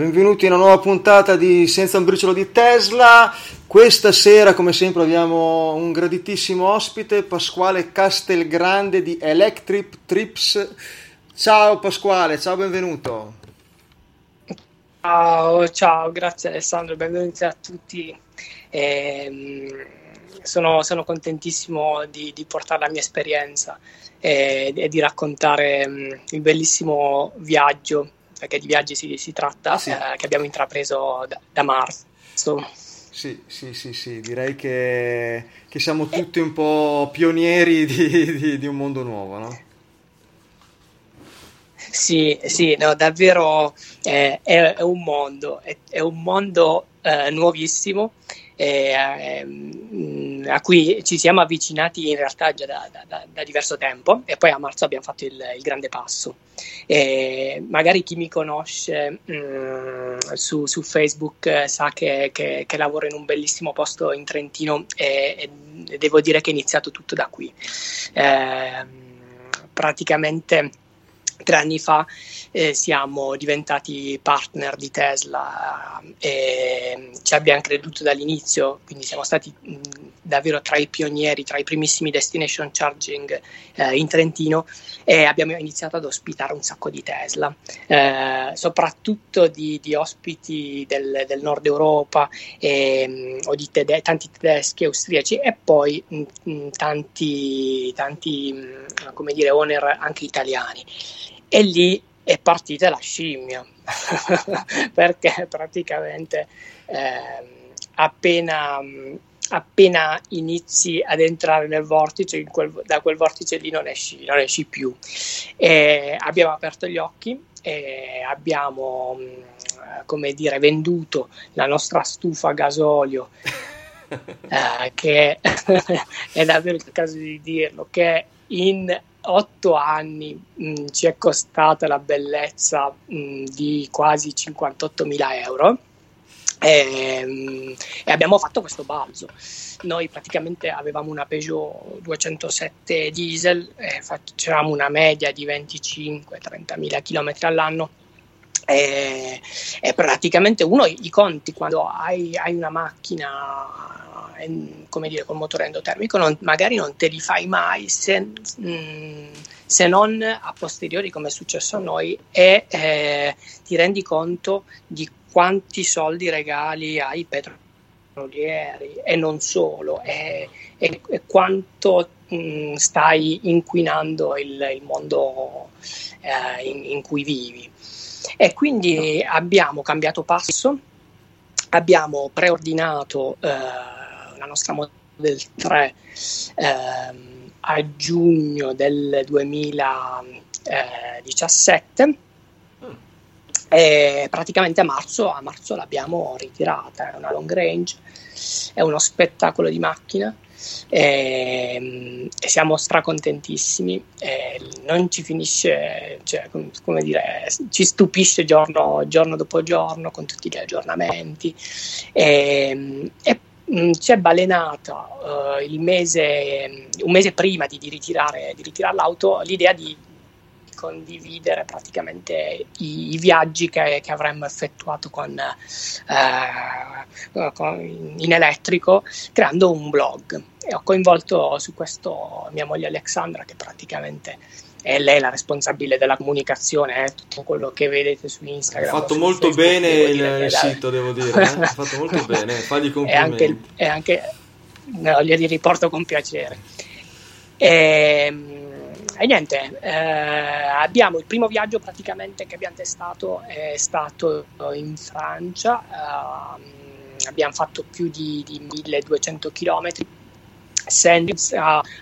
Benvenuti in una nuova puntata di Senza un briciolo di Tesla. Questa sera, come sempre, abbiamo un graditissimo ospite, Pasquale Castelgrande di Electric Trips. Ciao Pasquale, ciao, benvenuto. Ciao, ciao, grazie Alessandro, benvenuti a tutti. Eh, sono, sono, contentissimo di, di, portare la mia esperienza e, e di raccontare um, il bellissimo viaggio perché di viaggi si, si tratta, ah, sì. eh, che abbiamo intrapreso da, da, marzo. Sì, sì, sì, sì, direi che, che siamo tutti un po' pionieri di, di, di un mondo nuovo, no? Sì, sì, no, davvero eh, è, è, un mondo, è, è un mondo eh, nuovissimo eh, a cui ci siamo avvicinati in realtà già da, da, da, diverso tempo e poi a marzo abbiamo fatto il, il grande passo. E magari chi mi conosce mh, mm, su, su, Facebook eh, sa che, che, che, lavoro in un bellissimo posto in Trentino e, e devo dire che è iniziato tutto da qui. Eh, praticamente tre anni fa eh, siamo diventati partner di Tesla e ci abbiamo creduto dall'inizio, quindi siamo stati mh, davvero tra i pionieri, tra i primissimi destination charging eh, in Trentino e abbiamo iniziato ad ospitare un sacco di Tesla, eh, soprattutto di, di ospiti del, del, nord Europa e, mh, o di tede- tanti tedeschi, austriaci e poi mh, tanti, tanti come dire, owner anche italiani. E lì è partita la scimmia, perché praticamente eh, appena, appena, inizi ad entrare nel vortice, quel, da quel vortice lì non esci, non esci più. E abbiamo aperto gli occhi e abbiamo, come dire, venduto la nostra stufa a gasolio. eh, che è davvero il caso di dirlo, che in otto anni mh, mm, ci è costata la bellezza mh, mm, di quasi 58.000 euro e, mh, e, abbiamo fatto questo balzo. Noi praticamente avevamo una Peugeot 207 diesel, e facevamo una media di 25-30.000 km all'anno e, e, praticamente uno i conti quando hai, hai una macchina come dire, col motore endotermico non, magari non te li fai mai se, mm, se, non a posteriori come è successo a noi e eh, ti rendi conto di quanti soldi regali ai petrolieri e non solo e, e, e quanto mm, stai inquinando il, il mondo eh, in, in cui vivi e quindi abbiamo cambiato passo abbiamo preordinato eh, la nostra Model 3 ehm, a giugno del 2017 e praticamente a marzo, a marzo l'abbiamo ritirata, è una long range, è uno spettacolo di macchina e, ehm, e siamo stracontentissimi e non ci finisce, cioè, come dire, ci stupisce giorno, giorno dopo giorno con tutti gli aggiornamenti. E, ehm, e Mm, ci è balenata uh, mese, un mese prima di, di, ritirare, di ritirare l'auto l'idea di condividere praticamente i, i viaggi che, che, avremmo effettuato con, uh, con, in elettrico creando un blog e ho coinvolto su questo mia moglie Alexandra che praticamente è lei la responsabile della comunicazione, eh, tutto quello che vedete su Instagram. Ha fatto molto Facebook, bene il, il sito, devo dire, eh? ha fatto molto bene, fagli complimenti. E anche, e anche no, glieli riporto con piacere. E, ehm, e niente, eh, abbiamo il primo viaggio praticamente che abbiamo testato è stato in Francia, eh, abbiamo fatto più di, di 1200 km. Sandwich,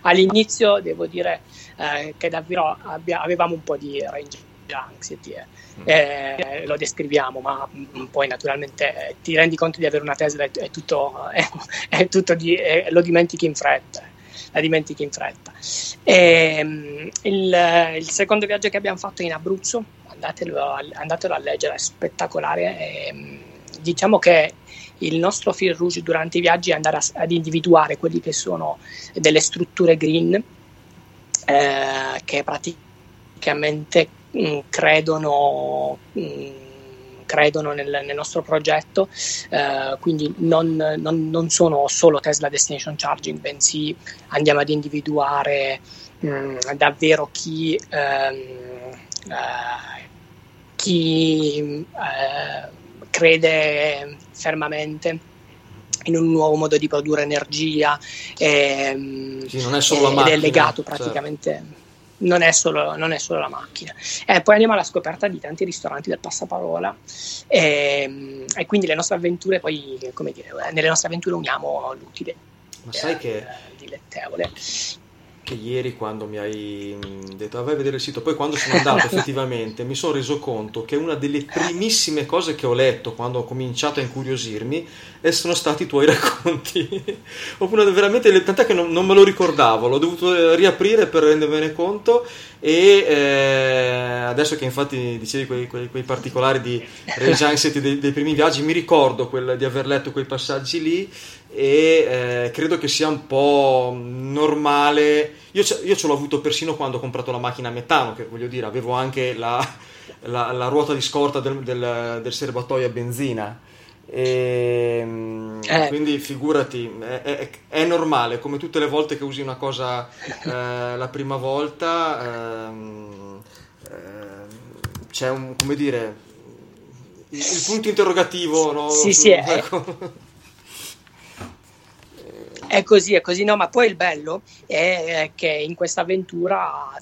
all'inizio devo dire eh, che davvero abbia, avevamo un po' di range anxiety, eh. Mm. eh, lo descriviamo, ma poi naturalmente eh, ti rendi conto di avere una Tesla e è tutto, è, è tutto di, lo dimentichi in fretta la dimentichi in fretta. E, ehm, il, il, secondo viaggio che abbiamo fatto in Abruzzo, andatelo, andatelo a leggere, è spettacolare. E, ehm, diciamo che il nostro fil rouge durante i viaggi è andare a, ad individuare quelli che sono delle strutture green eh, che praticamente mh, mm, credono mh, mm, credono nel, nel nostro progetto, eh, quindi non, non, non, sono solo Tesla Destination Charging, bensì andiamo ad individuare mh, mm, davvero chi, ehm, eh, chi eh, crede fermamente in un nuovo modo di produrre energia ehm, sì, non è solo la macchina, ed è legato certo. praticamente certo non è solo, non è solo la macchina. Eh, poi andiamo alla scoperta di tanti ristoranti del passaparola e, ehm, e quindi le nostre avventure, poi, come dire, nelle nostre avventure uniamo l'utile. Ma sai eh, che... Dilettevole che ieri quando mi hai mm, detto ah, vai a vedere il sito, poi quando sono andato effettivamente mi sono reso conto che una delle primissime cose che ho letto quando ho cominciato a incuriosirmi sono stati i tuoi racconti. Oppure veramente, tant'è che non, non, me lo ricordavo, l'ho dovuto eh, riaprire per rendermene conto e eh, adesso che infatti dicevi quei, quei, quei particolari di Rage Anxiety dei, dei, primi viaggi, mi ricordo quel, di aver letto quei passaggi lì e eh, credo che sia un po' normale. Io, io ce l'ho avuto persino quando ho comprato la macchina a metano, che voglio dire, avevo anche la, la, la ruota di scorta del, del, del serbatoio a benzina. E, ehm, eh. Quindi figurati, è, è, è, normale, come tutte le volte che usi una cosa eh, la prima volta, ehm, eh, c'è un, come dire, il, il punto interrogativo. No? Sì, sì, ecco. È così, è così, no, ma poi il bello è che in questa avventura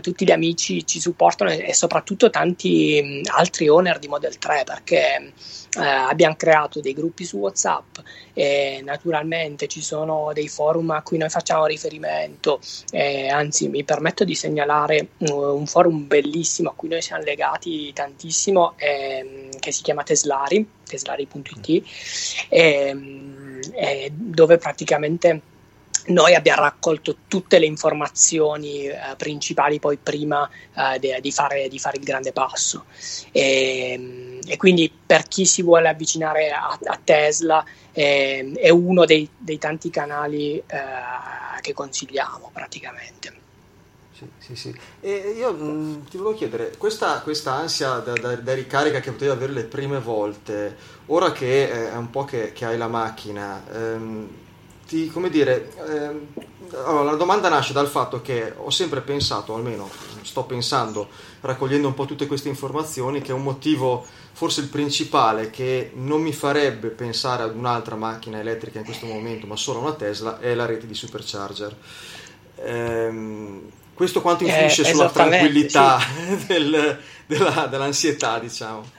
tutti gli amici ci supportano e, soprattutto tanti altri owner di Model 3 perché eh, abbiamo creato dei gruppi su WhatsApp e naturalmente ci sono dei forum a cui noi facciamo riferimento, eh, anzi mi permetto di segnalare uh, un forum bellissimo a cui noi siamo legati tantissimo eh, che si chiama Teslari, teslari.it, eh, dove praticamente noi abbiamo raccolto tutte le informazioni eh, principali poi prima eh, de, di, fare, di, fare, il grande passo e, e, quindi per chi si vuole avvicinare a, a Tesla eh, è uno dei, dei tanti canali eh, che consigliamo praticamente. Sì, sì, sì. E io mh, mm, ti volevo chiedere, questa, questa ansia da, da, da, ricarica che potevi avere le prime volte, ora che è un po' che, che hai la macchina, ehm, ti, come dire, ehm, allora, la domanda nasce dal fatto che ho sempre pensato, almeno sto pensando, raccogliendo un po' tutte queste informazioni, che un motivo, forse il principale, che non mi farebbe pensare ad un'altra macchina elettrica in questo momento, ma solo a una Tesla, è la rete di supercharger. Ehm, questo quanto eh, influisce eh, sulla tranquillità sì. del, della, dell'ansietà, diciamo?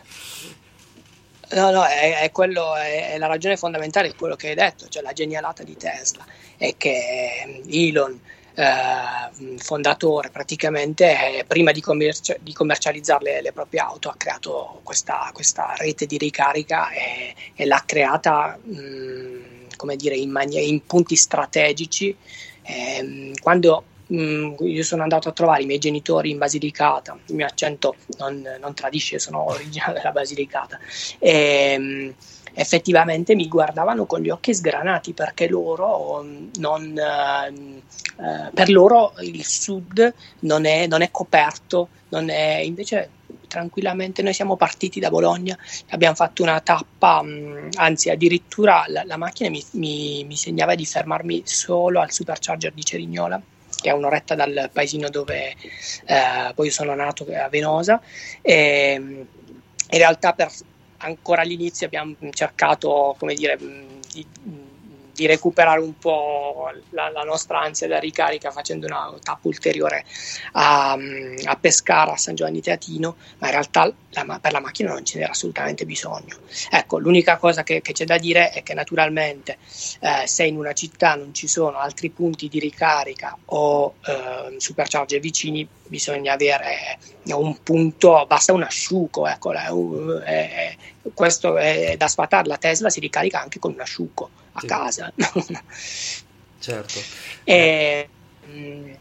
No, no, è, è, quello, è, è, la ragione fondamentale di quello che hai detto, cioè la genialata di Tesla, è che Elon, eh, fondatore, praticamente eh, prima di, commerci- di commercializzare le, le, proprie auto ha creato questa, questa rete di ricarica e, e l'ha creata mh, come dire, in, mani- in punti strategici. Eh, quando Mm, io sono andato a trovare i miei genitori in Basilicata, il mio accento non, non tradisce, sono originale della Basilicata. E, ehm, effettivamente mi guardavano con gli occhi sgranati perché loro non, eh, per loro il sud non è, non è coperto, non è, invece tranquillamente noi siamo partiti da Bologna, abbiamo fatto una tappa, mh, mm, anzi addirittura la, la macchina mi, mi, mi, segnava di fermarmi solo al supercharger di Cerignola che è un'oretta dal paesino dove eh, poi sono nato, a Venosa. E, in realtà per ancora all'inizio abbiamo cercato, come dire, di, di recuperare un po' la, la, nostra ansia da ricarica facendo una tappa ulteriore a, a Pescara, a San Giovanni Teatino, ma in realtà la, per la macchina non ce n'era assolutamente bisogno. Ecco, l'unica cosa che, che c'è da dire è che naturalmente eh, se in una città non ci sono altri punti di ricarica o eh, supercharger vicini, bisogna avere un punto, basta un asciugo, ecco, è, questo è da sfatare, la Tesla si ricarica anche con un asciugo a casa. certo. E, mm,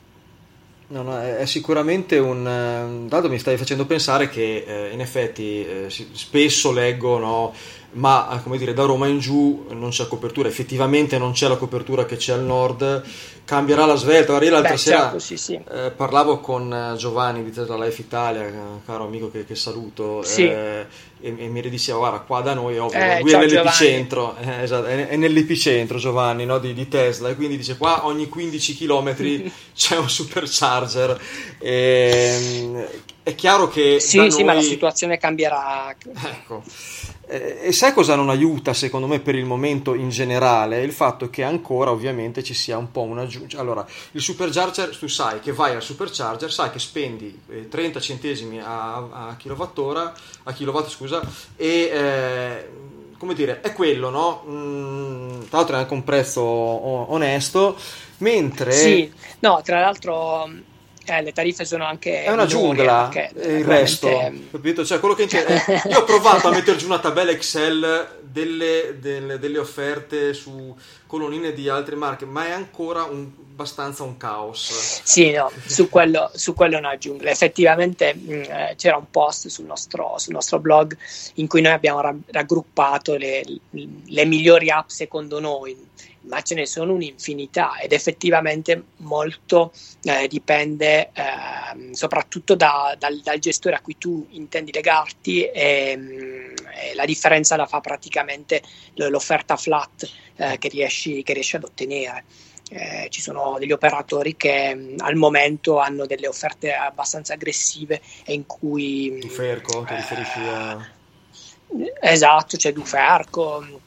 No, no, è, sicuramente un... Dato mi stai facendo pensare che eh, in effetti eh, spesso leggo, no, ma come dire, da Roma in giù non c'è copertura, effettivamente non c'è la copertura che c'è al nord, cambierà la svelta. Io l'altra Beh, sera certo, sì, sì. Eh, parlavo con eh, Giovanni di Tesla Life Italia, eh, caro amico che, che saluto, sì. eh, e, e, mi diceva: Guarda, qua da noi, ovvio, eh, lui è nell'epicentro, eh, esatto, è, è, nell'epicentro Giovanni no, di, di, Tesla, e quindi dice: Qua ogni 15 km c'è un supercharger. E, ehm, è chiaro che. Sì, sì, noi... ma la situazione cambierà. Ecco. Eh, e sai cosa non aiuta secondo me per il momento in generale? Il fatto che ancora ovviamente ci sia un po' una giunta. Allora, il supercharger, tu sai che vai al supercharger, sai che spendi 30 eh, centesimi a, a kilowattora, a kilowatt scusa, e eh, come dire, è quello, no? Mm, tra l'altro è anche un prezzo onesto, mentre... Sì, no, tra l'altro eh, le tariffe sono anche è una giungla il resto. Capito? Cioè quello che eh, io ho provato a mettere giù una tabella Excel delle, delle, delle offerte su colonnine di altre marche ma è ancora un, abbastanza un caos. Sì no su quello, su quello è una giungla effettivamente mh, mm, eh, c'era un post sul nostro, sul nostro, blog in cui noi abbiamo raggruppato le, le migliori app secondo noi ma ce ne sono un'infinità ed effettivamente molto eh, dipende eh, soprattutto da, dal, dal, gestore a cui tu intendi legarti e, mm, e la differenza la fa praticamente l'offerta flat eh, che, riesci, che riesci ad ottenere. Eh, ci sono degli operatori che mh, mm, al momento hanno delle offerte abbastanza aggressive e in cui... Duferco, ti riferisci a... Esatto, c'è Duferco,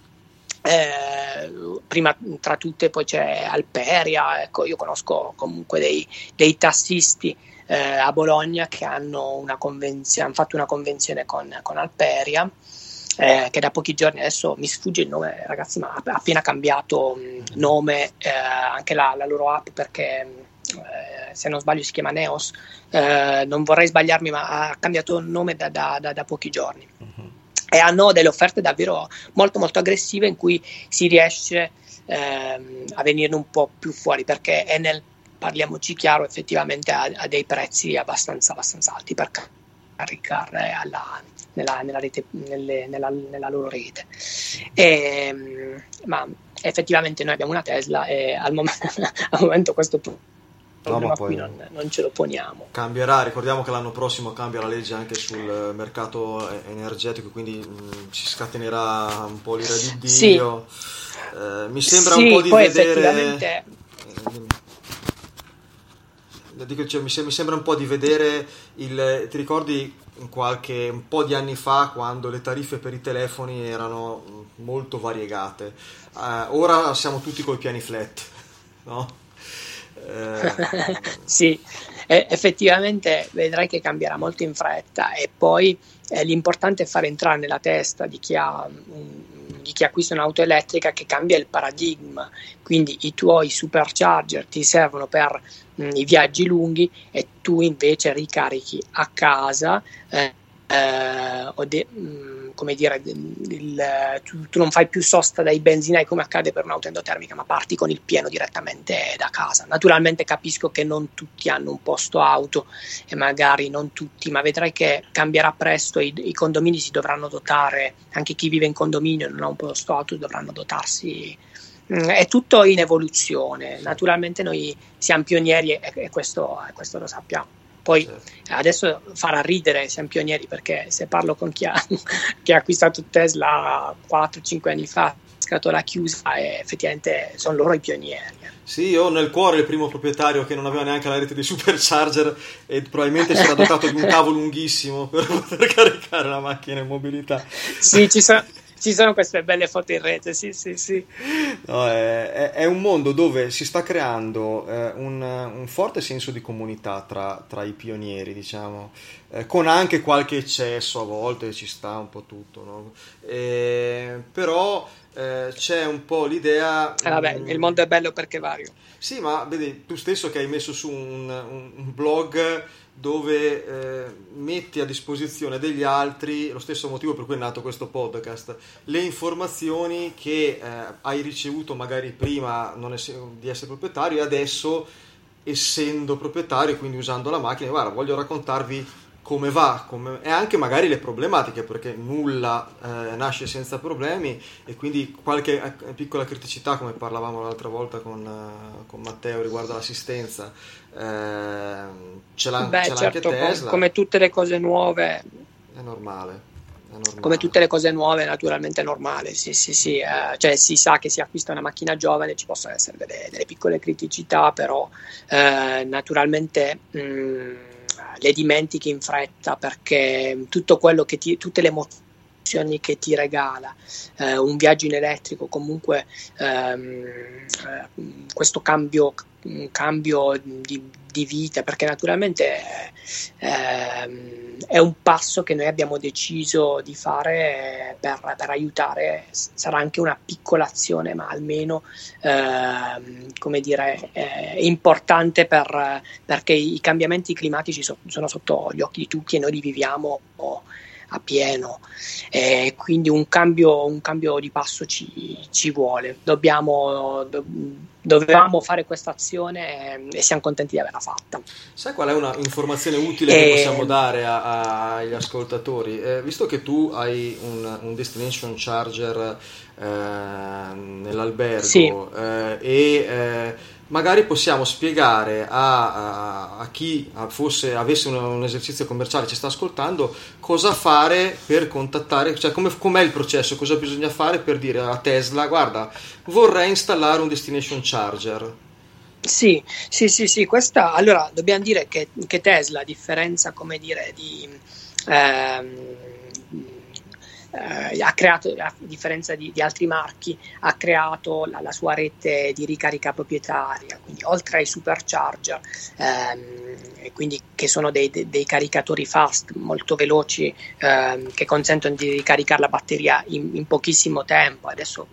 eh, prima tra tutte poi c'è Alperia, ecco, io conosco comunque dei, dei tassisti eh, a Bologna che hanno, una convenzione, hanno fatto una convenzione con, con Alperia. Eh, che da pochi giorni adesso mi sfugge il nome, ragazzi, ma ha appena cambiato mh, nome eh, anche la, la, loro app perché eh, se non sbaglio si chiama Neos. Eh, non vorrei sbagliarmi, ma ha cambiato nome da, da, da, da pochi giorni. Uh-huh e hanno delle offerte davvero molto molto aggressive in cui si riesce ehm, a venirne un po' più fuori perché è nel, parliamoci chiaro, effettivamente ha, ha dei prezzi abbastanza, abbastanza alti per caricare alla, nella, nella, rete, nelle, nella, nella, loro rete. E, ehm, ma effettivamente noi abbiamo una Tesla e al, mom- al momento questo problema no, qui non, non, ce lo poniamo. Cambierà, ricordiamo che l'anno prossimo cambia la legge anche sul mercato energetico, quindi mh, mm, si scatenerà un po' l'ira di Dio. Sì. Eh, mi sembra sì, un po' di vedere... Effettivamente... Eh, dico, cioè, mi, sembra un po' di vedere il... Ti ricordi qualche un po' di anni fa quando le tariffe per i telefoni erano molto variegate? Eh, ora siamo tutti col piani flat, no? Eh... sì, effettivamente vedrai che cambierà molto in fretta e poi eh, l'importante è far entrare nella testa di chi, ha, um, di chi acquista un'auto elettrica che cambia il paradigma, quindi i tuoi supercharger ti servono per mh, i viaggi lunghi e tu invece ricarichi a casa eh, eh, o de- mh, come dire, il, tu, tu, non fai più sosta dai benzinai come accade per un'auto endotermica, ma parti con il pieno direttamente da casa. Naturalmente capisco che non tutti hanno un posto auto e magari non tutti, ma vedrai che cambierà presto, i, i condomini si dovranno dotare, anche chi vive in condominio e non ha un posto auto dovranno dotarsi è tutto in evoluzione. Naturalmente noi siamo pionieri e, questo, e questo lo sappiamo. Poi certo. adesso farà ridere, siamo pionieri perché se parlo con chi ha, chi ha acquistato Tesla 4-5 anni fa scatola chiusa e effettivamente sono loro i pionieri. Sì, io ho nel cuore il primo proprietario che non aveva neanche la rete di supercharger e probabilmente si era dotato di un cavo lunghissimo per poter caricare la macchina in mobilità. Sì, ci sono, ci sono queste belle foto in rete, sì, sì, sì. No, è, è, un mondo dove si sta creando eh, un, un, forte senso di comunità tra, tra i pionieri, diciamo, eh, con anche qualche eccesso a volte, ci sta un po' tutto, no? eh, però c'è un po' l'idea... Eh vabbè, mh, mm, il mondo è bello perché vario. Sì, ma vedi, tu stesso che hai messo su un, un blog dove eh, metti a disposizione degli altri, lo stesso motivo per cui è nato questo podcast, le informazioni che eh, hai ricevuto magari prima ess- di essere proprietario e adesso essendo proprietario, quindi usando la macchina, guarda, voglio raccontarvi come va come, e anche magari le problematiche perché nulla eh, nasce senza problemi e quindi qualche eh, piccola criticità come parlavamo l'altra volta con, uh, con Matteo riguardo l'assistenza eh, ce l'ha, Beh, ce l'ha certo, anche Tesla come tutte le cose nuove è normale come tutte le cose nuove, naturalmente è normale. Sì, sì, sì. Eh, cioè, si sa che si acquista una macchina giovane, ci possono essere delle, delle piccole criticità, però eh, naturalmente mh, mm, le dimentichi in fretta perché tutto quello che ti, tutte le emozioni che ti regala. Eh, un viaggio in elettrico, comunque ehm, eh, questo cambio, cambio di, di, vita, perché naturalmente ehm, è un passo che noi abbiamo deciso di fare per, per aiutare, sarà anche una piccola azione, ma almeno ehm, come dire, è importante per, perché i cambiamenti climatici so, sono sotto gli occhi di tutti e noi li viviamo a pieno e quindi un cambio, un cambio di passo ci, ci vuole. Dobbiamo, do, dovevamo fare questa azione e siamo contenti di averla fatta. Sai qual è una informazione utile e... che possiamo dare agli ascoltatori? Eh, visto che tu hai un, un destination charger eh, nell'albergo sì. eh, e eh, magari possiamo spiegare a, a, a chi fosse, avesse un, un, esercizio commerciale, ci sta ascoltando, cosa fare per contattare, cioè come, com'è il processo, cosa bisogna fare per dire a Tesla, guarda, vorrei installare un destination charger. Sì, sì, sì, sì, questa, allora dobbiamo dire che, che Tesla, a differenza, come dire, di... Ehm, eh, ha creato, a differenza di, di, altri marchi, ha creato la, la, sua rete di ricarica proprietaria, quindi oltre ai supercharger, ehm, quindi che sono dei, dei, dei, caricatori fast molto veloci ehm, che consentono di ricaricare la batteria in, in pochissimo tempo. Adesso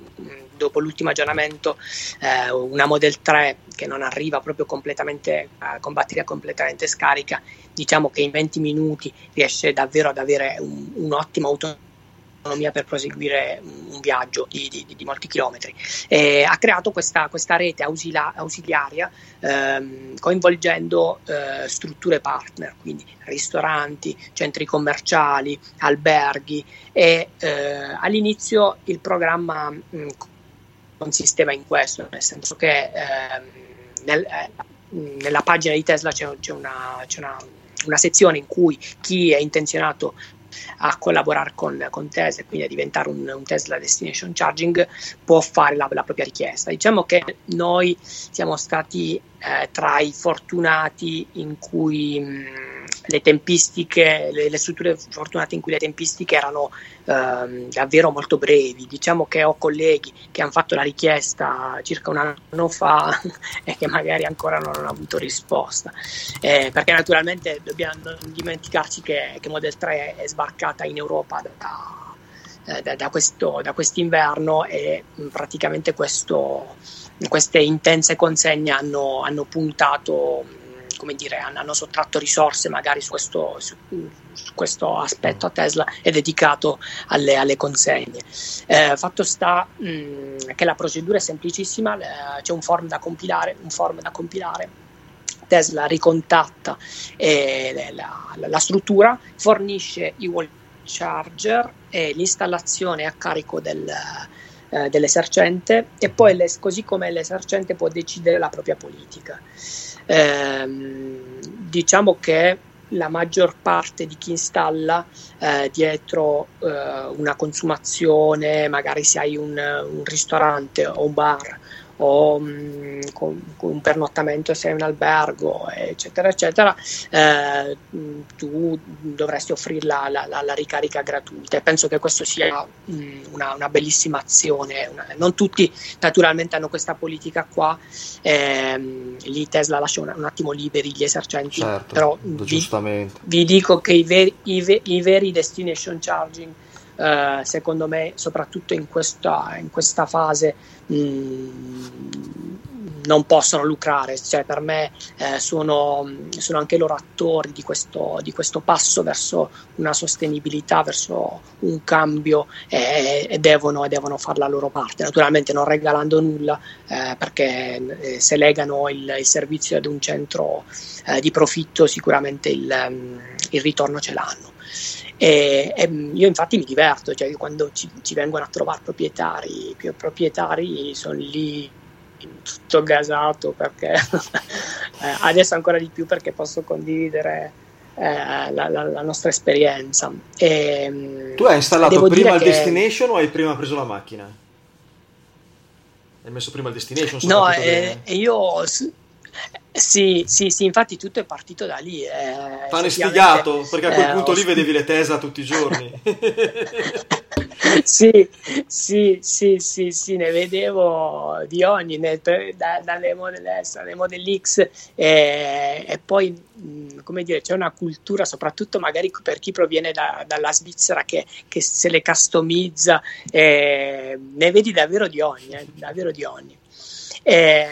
dopo l'ultimo aggiornamento eh, una Model 3 che non arriva proprio completamente eh, con batteria completamente scarica, diciamo che in 20 minuti riesce davvero ad avere un, un'ottima autonomia autonomia per proseguire un viaggio di, di, di molti chilometri. E ha creato questa, questa rete ausila, ausiliaria ehm, coinvolgendo eh, strutture partner, quindi ristoranti, centri commerciali, alberghi e eh, all'inizio il programma mh, consisteva in questo, nel senso che ehm, nel, eh, nella pagina di Tesla c'è, c'è, una, c'è una, una sezione in cui chi è intenzionato a collaborare con, con Tesla e quindi a diventare un, un, Tesla Destination Charging può fare la, la, propria richiesta. Diciamo che noi siamo stati eh, tra i fortunati in cui mh, le tempistiche, le, le, strutture fortunate in cui le tempistiche erano ehm, davvero molto brevi. Diciamo che ho colleghi che hanno fatto la richiesta circa un anno fa e che magari ancora non hanno avuto risposta. Eh, perché naturalmente dobbiamo dimenticarci che, che Model 3 è sbarcata in Europa da, eh, da, da, questo, da quest'inverno e praticamente questo, queste intense consegne hanno, hanno puntato come dire, hanno sottratto risorse magari su questo, su, su questo aspetto a Tesla e dedicato alle, alle consegne. Eh, fatto sta mh, mm, che la procedura è semplicissima, eh, c'è un form da compilare, un form da compilare Tesla ricontatta eh, la, la, la, struttura, fornisce i wall charger e l'installazione a carico del, eh, dell'esercente e poi le, così come l'esercente può decidere la propria politica. Ehm, diciamo che la maggior parte di chi installa eh, dietro eh, una consumazione, magari se hai un, un ristorante o un bar o mh, mm, con, con, un pernottamento se hai un albergo, eccetera, eccetera, eh, tu dovresti offrire la, la, la, ricarica gratuita. E penso che questo sia mh, mm, una, una, bellissima azione. Una, non tutti naturalmente hanno questa politica qua, ehm, lì Tesla lascia un, un, attimo liberi gli esercenti, certo, però vi, vi, dico che i veri, i, ve, i veri destination charging eh, secondo me, soprattutto in questa, in questa fase, mh, mm, non possono lucrare. Cioè, per me eh, sono, sono, anche loro attori di questo, di questo, passo verso una sostenibilità, verso un cambio e, e, devono, e, devono, fare la loro parte. Naturalmente non regalando nulla eh, perché eh, se legano il, il, servizio ad un centro eh, di profitto sicuramente il, il ritorno ce l'hanno. E, e, io infatti mi diverto, cioè quando ci, ci, vengono a trovare proprietari, più proprietari sono lì tutto gasato perché eh, adesso ancora di più perché posso condividere eh, la, la, la, nostra esperienza. E, tu hai installato prima il che... destination o hai prima preso la macchina? Hai messo prima il destination? No, eh, io sì, sì, sì, infatti tutto è partito da lì. Eh, Pane stigato, perché a quel eh, punto lì vedevi le Tesa tutti i giorni. sì, sì, sì, sì, sì, ne vedevo di ogni, ne, da, dalle Model S alle Model X e, e poi, mh, come dire, c'è una cultura, soprattutto magari per chi proviene da, dalla Svizzera che, che, se le customizza, eh, ne vedi davvero di ogni, eh, davvero di ogni. E,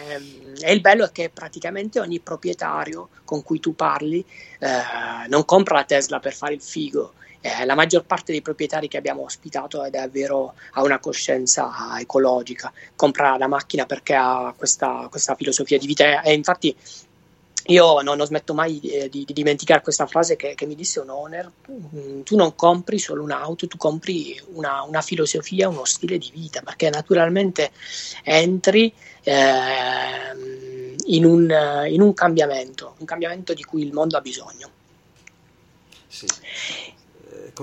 e il bello è che praticamente ogni proprietario con cui tu parli eh, non compra la Tesla per fare il figo. Eh, la maggior parte dei proprietari che abbiamo ospitato è davvero ha una coscienza ecologica, compra la macchina perché ha questa, questa filosofia di vita e infatti io non, non smetto mai di, di, di, dimenticare questa frase che, che, mi disse un owner, mm, tu non compri solo un'auto, tu compri una, una filosofia, uno stile di vita, perché naturalmente entri eh, in, un, in un cambiamento, un cambiamento di cui il mondo ha bisogno. Sì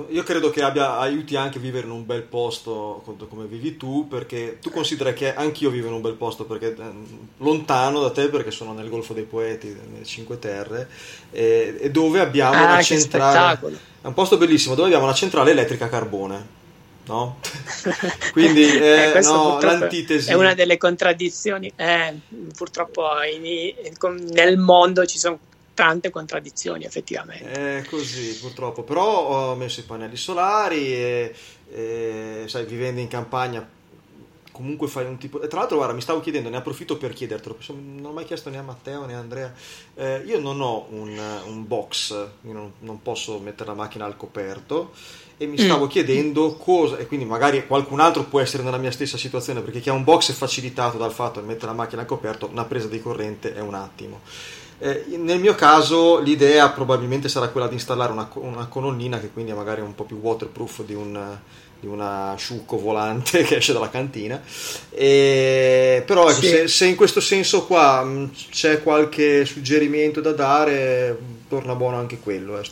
io credo che abbia, aiuti anche a vivere in un bel posto come vivi tu, perché tu considera che anch'io vivo in un bel posto, perché eh, lontano da te, perché sono nel Golfo dei Poeti, nelle Cinque Terre, e, e dove abbiamo ah, una centrale... È un posto bellissimo, dove abbiamo una centrale elettrica a carbone. No? Quindi eh, eh, no, l'antitesi è una delle contraddizioni. Eh, purtroppo in, in, nel mondo ci sono tante contraddizioni effettivamente. È così purtroppo, però ho messo i pannelli solari e, e sai, vivendo in campagna comunque fai un tipo... Tra l'altro, guarda, mi stavo chiedendo, ne approfitto per chiedertelo, non ho mai chiesto né a Matteo né a Andrea. Eh, io non ho un, un box, non, non, posso mettere la macchina al coperto e mi stavo mm. chiedendo cosa, e quindi magari qualcun altro può essere nella mia stessa situazione, perché chi ha un box è facilitato dal fatto di mettere la macchina al coperto, una presa di corrente è un attimo. Eh, nel mio caso l'idea probabilmente sarà quella di installare una, una colonnina che quindi è magari un po' più waterproof di un, di una asciucco volante che esce dalla cantina. E, però ecco, sì. se, se, in questo senso qua mh, mm, c'è qualche suggerimento da dare, torna buono anche quello. Eh,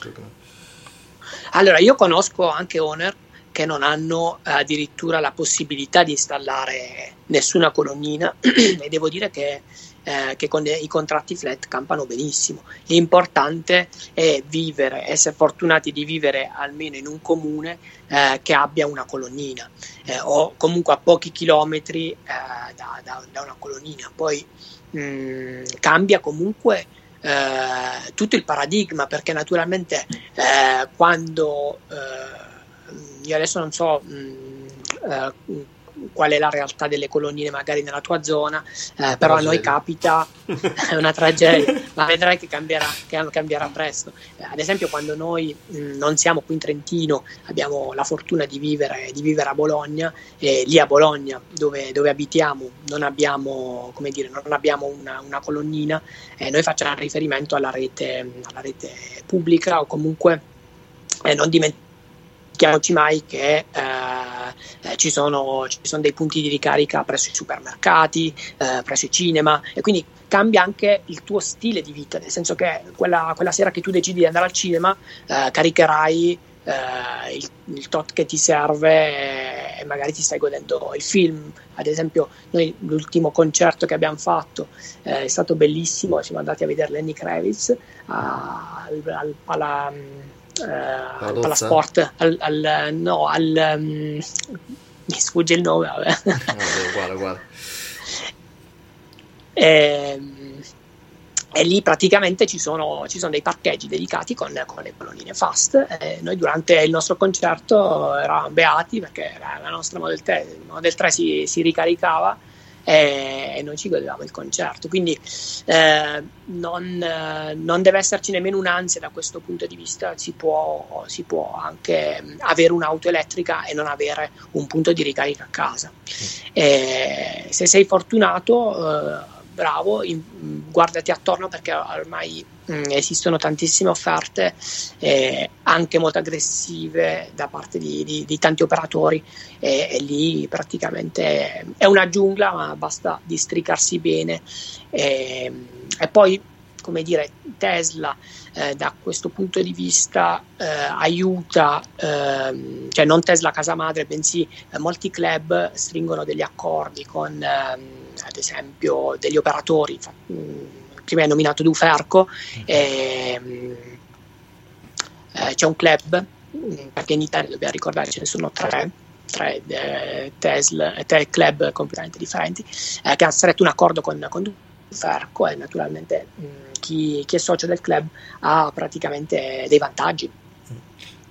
allora, io conosco anche owner che non hanno addirittura la possibilità di installare nessuna colonnina e devo dire che eh, che con i contratti flat campano benissimo. L'importante è vivere, essere fortunati di vivere almeno in un comune eh, che abbia una colonnina eh, o comunque a pochi chilometri eh, da, da, da, una colonnina. Poi mh, mm, cambia comunque. Eh, tutto il paradigma perché naturalmente eh, quando io adesso non so mh, qual è la realtà delle colonnine magari nella tua zona, eh, però a noi capita, è una tragedia, ma vedrai che cambierà, che cambierà presto. Eh, ad esempio quando noi mh, mm, non siamo qui in Trentino, abbiamo la fortuna di vivere, di vivere a Bologna, e lì a Bologna dove, dove abitiamo non abbiamo, come dire, non abbiamo una, una colonnina, eh, noi facciamo riferimento alla rete, alla rete pubblica o comunque eh, non dimentichiamo dimentichiamoci mai che eh, ci, sono, ci, sono, dei punti di ricarica presso i supermercati, eh, presso i cinema e quindi cambia anche il tuo stile di vita, nel senso che quella, quella sera che tu decidi di andare al cinema eh, caricherai eh, il, il, tot che ti serve e magari ti stai godendo il film. Ad esempio, noi l'ultimo concerto che abbiamo fatto eh, è stato bellissimo, siamo andati a vedere Lenny Kravitz al, al, alla, eh, al Palasport, al, al, no, al... Um, mi sfugge il nome. Vabbè. Vabbè, guarda, guarda. Ehm, e lì praticamente ci sono, ci sono, dei parcheggi dedicati con, con le colonnine fast. E noi durante il nostro concerto eravamo beati perché la nostra Model 3, Model 3 si, si, ricaricava e, e, noi ci godevamo il concerto. Quindi eh, non, non, deve esserci nemmeno un'ansia da questo punto di vista, si può, si può, anche avere un'auto elettrica e non avere un punto di ricarica a casa. E se sei fortunato... Bravo, in, guardati attorno perché ormai mh, mm, esistono tantissime offerte eh, anche molto aggressive da parte di, di, di tanti operatori e, e, lì praticamente è una giungla ma basta districarsi bene. E, e poi come dire Tesla eh, da questo punto di vista eh, aiuta, eh, cioè non Tesla casa madre, bensì eh, molti club stringono degli accordi con ehm, ad esempio degli operatori, mm, prima hai nominato Duferco, mm. ehm, eh, c'è un club, mm, perché in Italia dobbiamo ricordare ce ne sono tre, tre eh, Tesla, tre club completamente differenti, che hanno stretto un accordo con, con Duferco e naturalmente mh, chi, chi, è socio del club ha praticamente dei vantaggi.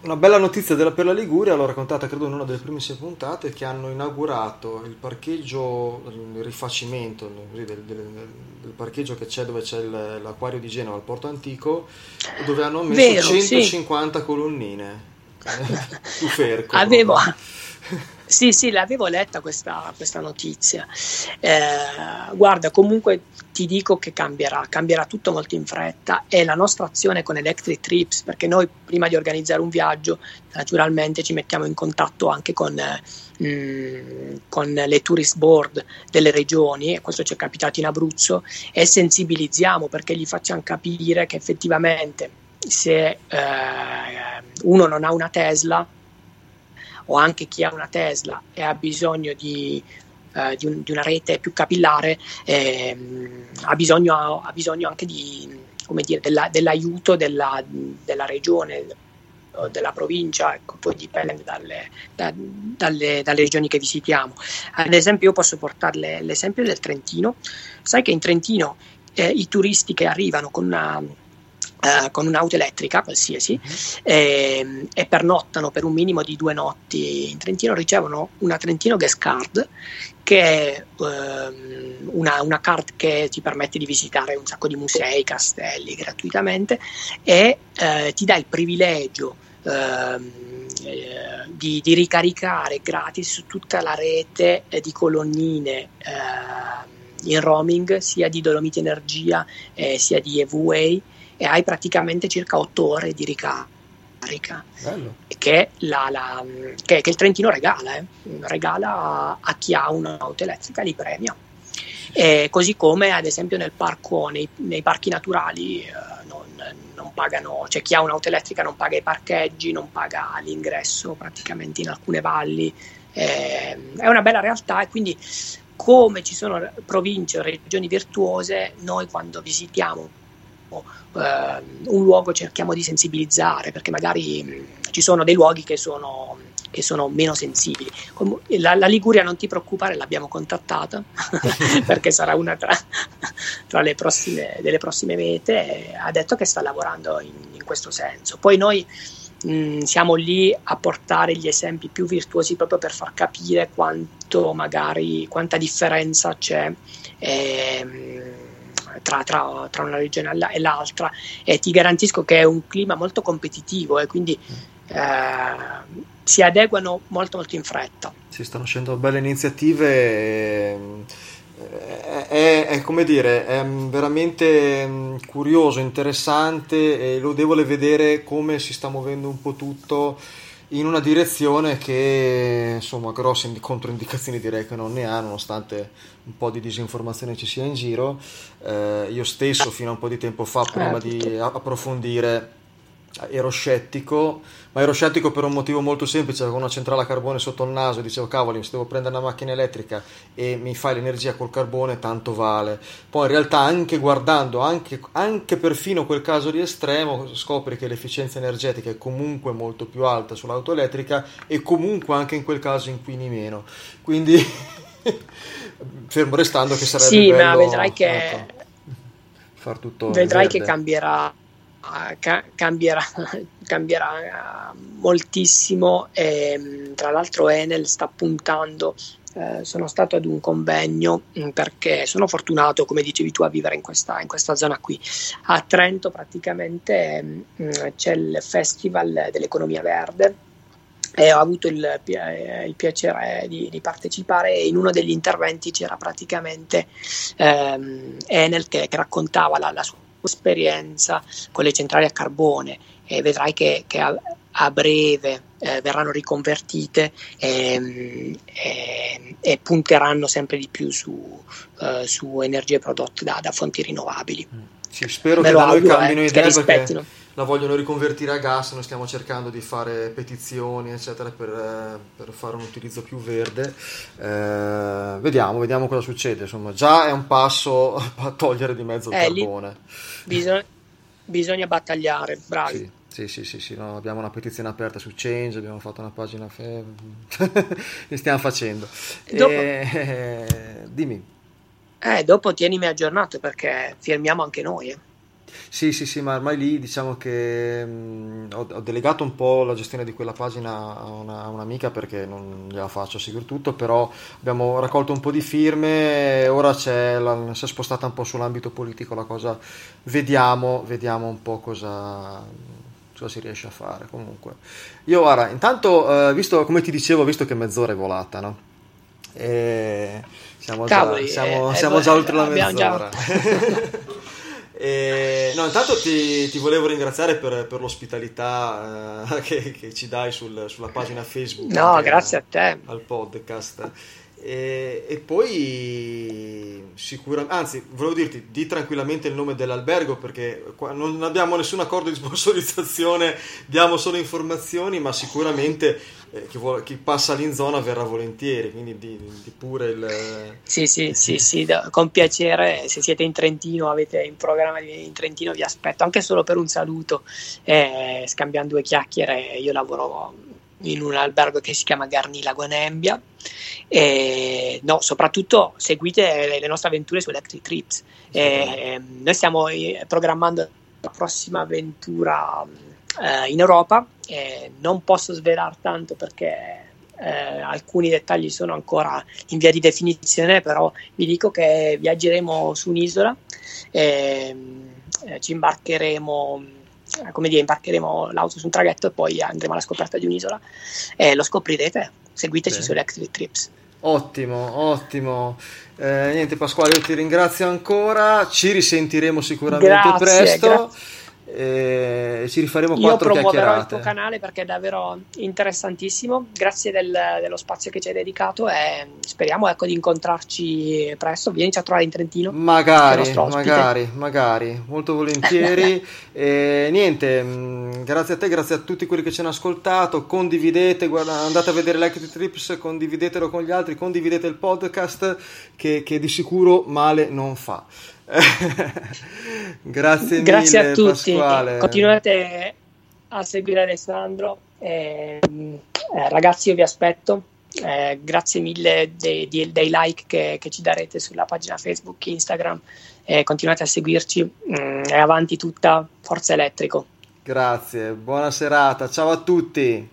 Una bella notizia della, per la Liguria, l'ho raccontata credo in una delle primissime puntate, che hanno inaugurato il parcheggio, il rifacimento del, del, del parcheggio che c'è dove c'è l'acquario di Genova al Porto Antico, dove hanno messo Vero, 150 sì. colonnine. Uferco. Avevo, sì, sì, l'avevo letta questa, questa notizia. Eh, guarda, comunque ti dico che cambierà, cambierà tutto molto in fretta e la nostra azione con Electric Trips, perché noi prima di organizzare un viaggio naturalmente ci mettiamo in contatto anche con, eh, con le tourist board delle regioni, e questo ci è capitato in Abruzzo, e sensibilizziamo perché gli facciamo capire che effettivamente se eh, uno non ha una Tesla, o anche chi ha una Tesla e ha bisogno di, eh, di, un, di una rete più capillare, eh, ha, bisogno, ha, bisogno, anche di, dire, della, dell'aiuto della, della regione della provincia, ecco, poi dipende dalle, da, dalle, dalle, regioni che visitiamo. Ad esempio, io posso portarle l'esempio del Trentino. Sai che in Trentino eh, i turisti che arrivano con una Uh, con un'auto elettrica qualsiasi mm-hmm. e, e, pernottano per un minimo di due notti in Trentino ricevono una Trentino Gas Card che è uh, una, una, card che ti permette di visitare un sacco di musei, castelli gratuitamente e uh, ti dà il privilegio ehm, di, di, ricaricare gratis tutta la rete di colonnine in roaming sia di Dolomiti Energia sia di EV-Way e hai praticamente circa 8 ore di ricarica che, la, la, che, che, il Trentino regala, eh. regala a chi ha un'auto elettrica, li premia. E così come ad esempio nel parco, nei, nei parchi naturali eh, non, non, pagano, cioè chi ha un'auto elettrica non paga i parcheggi, non paga l'ingresso praticamente in alcune valli. Eh, è una bella realtà e quindi come ci sono province o regioni virtuose, noi quando visitiamo eh, un luogo cerchiamo di sensibilizzare perché magari mh, ci sono dei luoghi che sono, che sono meno sensibili. Com- la, la, Liguria non ti preoccupare, l'abbiamo contattata perché sarà una tra, tra le prossime, delle prossime mete. Ha detto che sta lavorando in, in questo senso. Poi noi mh, siamo lì a portare gli esempi più virtuosi proprio per far capire quanto magari quanta differenza c'è. Eh, tra, tra, tra, una regione e l'altra e ti garantisco che è un clima molto competitivo e quindi eh, si adeguano molto molto in fretta. Si stanno uscendo belle iniziative. E... È, è, come dire, è veramente mm, curioso, interessante e lodevole vedere come si sta muovendo un po' tutto in una direzione che insomma grosse controindicazioni direi che non ne ha nonostante un po' di disinformazione ci sia in giro. Eh, io stesso fino a un po' di tempo fa prima eh, di approfondire ero scettico, ma ero scettico per un motivo molto semplice, avevo una centrale a carbone sotto il naso dicevo cavoli, se devo prendere una macchina elettrica e mi fai l'energia col carbone, tanto vale. Poi in realtà anche guardando, anche, anche perfino quel caso di estremo, scopri che l'efficienza energetica è comunque molto più alta sull'auto elettrica e comunque anche in quel caso inquini meno. Quindi fermo restando che sarebbe sì, bello... ma vedrai che... Ecco, far tutto vedrai che cambierà ca- cambierà, cambierà, moltissimo e mm, tra l'altro Enel sta puntando eh, sono stato ad un convegno mm, perché sono fortunato, come dicevi tu, a vivere in questa, in questa zona qui. A Trento praticamente mh, mm, c'è il Festival dell'Economia Verde e ho avuto il, il piacere di, di, partecipare in uno degli interventi c'era praticamente ehm, Enel che, che raccontava la, la sua esperienza con le centrali a carbone e vedrai che, che a, a, breve eh, verranno riconvertite e, e, e, punteranno sempre di più su, uh, su energie prodotte da, da fonti rinnovabili. Sì, spero Me che da noi cambino eh, idea perché la vogliono riconvertire a gas, noi stiamo cercando di fare petizioni eccetera per, eh, per fare un utilizzo più verde. Eh, vediamo, vediamo cosa succede. Insomma, già è un passo a togliere di mezzo il eh, carbone. Bisogna, bisogna, battagliare, bravi. Sì. Sì, sì, sì, sì no, abbiamo una petizione aperta su Change, abbiamo fatto una pagina, fe... ne stiamo facendo. Dopo... E... Dimmi. Eh, dopo tienimi aggiornato perché firmiamo anche noi. Eh. Sì, sì, sì, ma ormai lì diciamo che mh, mm, ho, ho, delegato un po' la gestione di quella pagina a, una, a un'amica perché non gliela faccio seguire tutto, però abbiamo raccolto un po' di firme, ora c'è la, si è spostata un po' sull'ambito politico la cosa, vediamo, vediamo un po' cosa, cosa si riesce a fare comunque. Io guarda, intanto, eh, visto, come ti dicevo, visto che mezz'ora è volata, no? E siamo, Cavoli, già, siamo, eh, siamo eh, già oltre la mezz'ora. E, no, intanto ti, ti, volevo ringraziare per, per l'ospitalità uh, che, che, ci dai sul, sulla pagina Facebook. No, grazie a te. Al podcast. E, e, poi sicuramente, anzi, volevo dirti, di tranquillamente il nome dell'albergo perché non abbiamo nessun accordo di sponsorizzazione, diamo solo informazioni, ma sicuramente eh, chi, vuole, chi, passa lì in zona verrà volentieri, quindi di, di pure il... Sì, sì, sì, sì, con piacere, se siete in Trentino, avete in programma in Trentino, vi aspetto. Anche solo per un saluto, eh, scambiamo due chiacchiere, io lavoro in un albergo che si chiama Garni Lago Nembia. E, no, soprattutto seguite le nostre avventure su Electric Trips. E, noi stiamo eh, programmando la prossima avventura eh, in Europa. non posso svelare tanto perché eh, alcuni dettagli sono ancora in via di definizione, però vi dico che viaggeremo su un'isola, eh, ci imbarcheremo come dire, imbarcheremo l'auto su un traghetto e poi andremo alla scoperta di un'isola e lo scoprirete. Seguiteci Beh. su Electric Trips. Ottimo, ottimo. Eh, niente Pasquale, io ti ringrazio ancora, ci risentiremo sicuramente grazie, presto. Grazie e ci rifaremo quattro Io promuoverò il tuo canale perché è davvero interessantissimo. Grazie del, dello spazio che ci hai dedicato e speriamo ecco, di incontrarci presto. Vienici a trovare in Trentino. Magari, magari, magari, molto volentieri. e, niente, mm, grazie a te, grazie a tutti quelli che ci hanno ascoltato. Condividete, guarda, andate a vedere Electric Trips, condividetelo con gli altri, condividete il podcast che, che di sicuro male non fa. Grazie, Grazie mille, a tutti. Pasquale. Continuate a seguire Alessandro. Eh, eh, ragazzi, io vi aspetto. Eh, grazie mille dei, dei, dei like che, che, ci darete sulla pagina Facebook, Instagram. continuate a seguirci. Mm, e avanti tutta Forza Elettrico. Grazie, buona serata. Ciao a tutti.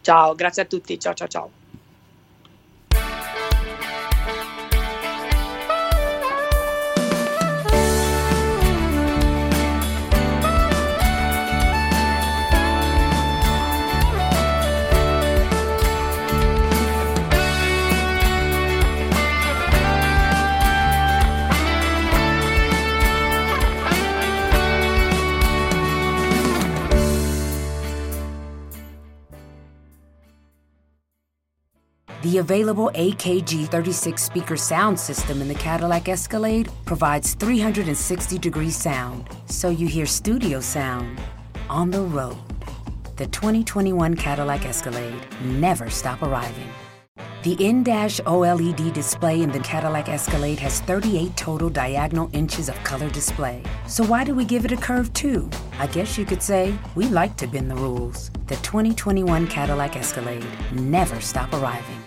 Ciao, grazie a tutti. Ciao, ciao, ciao. The available AKG 36 speaker sound system in the Cadillac Escalade provides 360 degree sound, so you hear studio sound on the road. The 2021 Cadillac Escalade never stop arriving. The in-dash OLED display in the Cadillac Escalade has 38 total diagonal inches of color display. So why do we give it a curve too? I guess you could say we like to bend the rules. The 2021 Cadillac Escalade never stop arriving.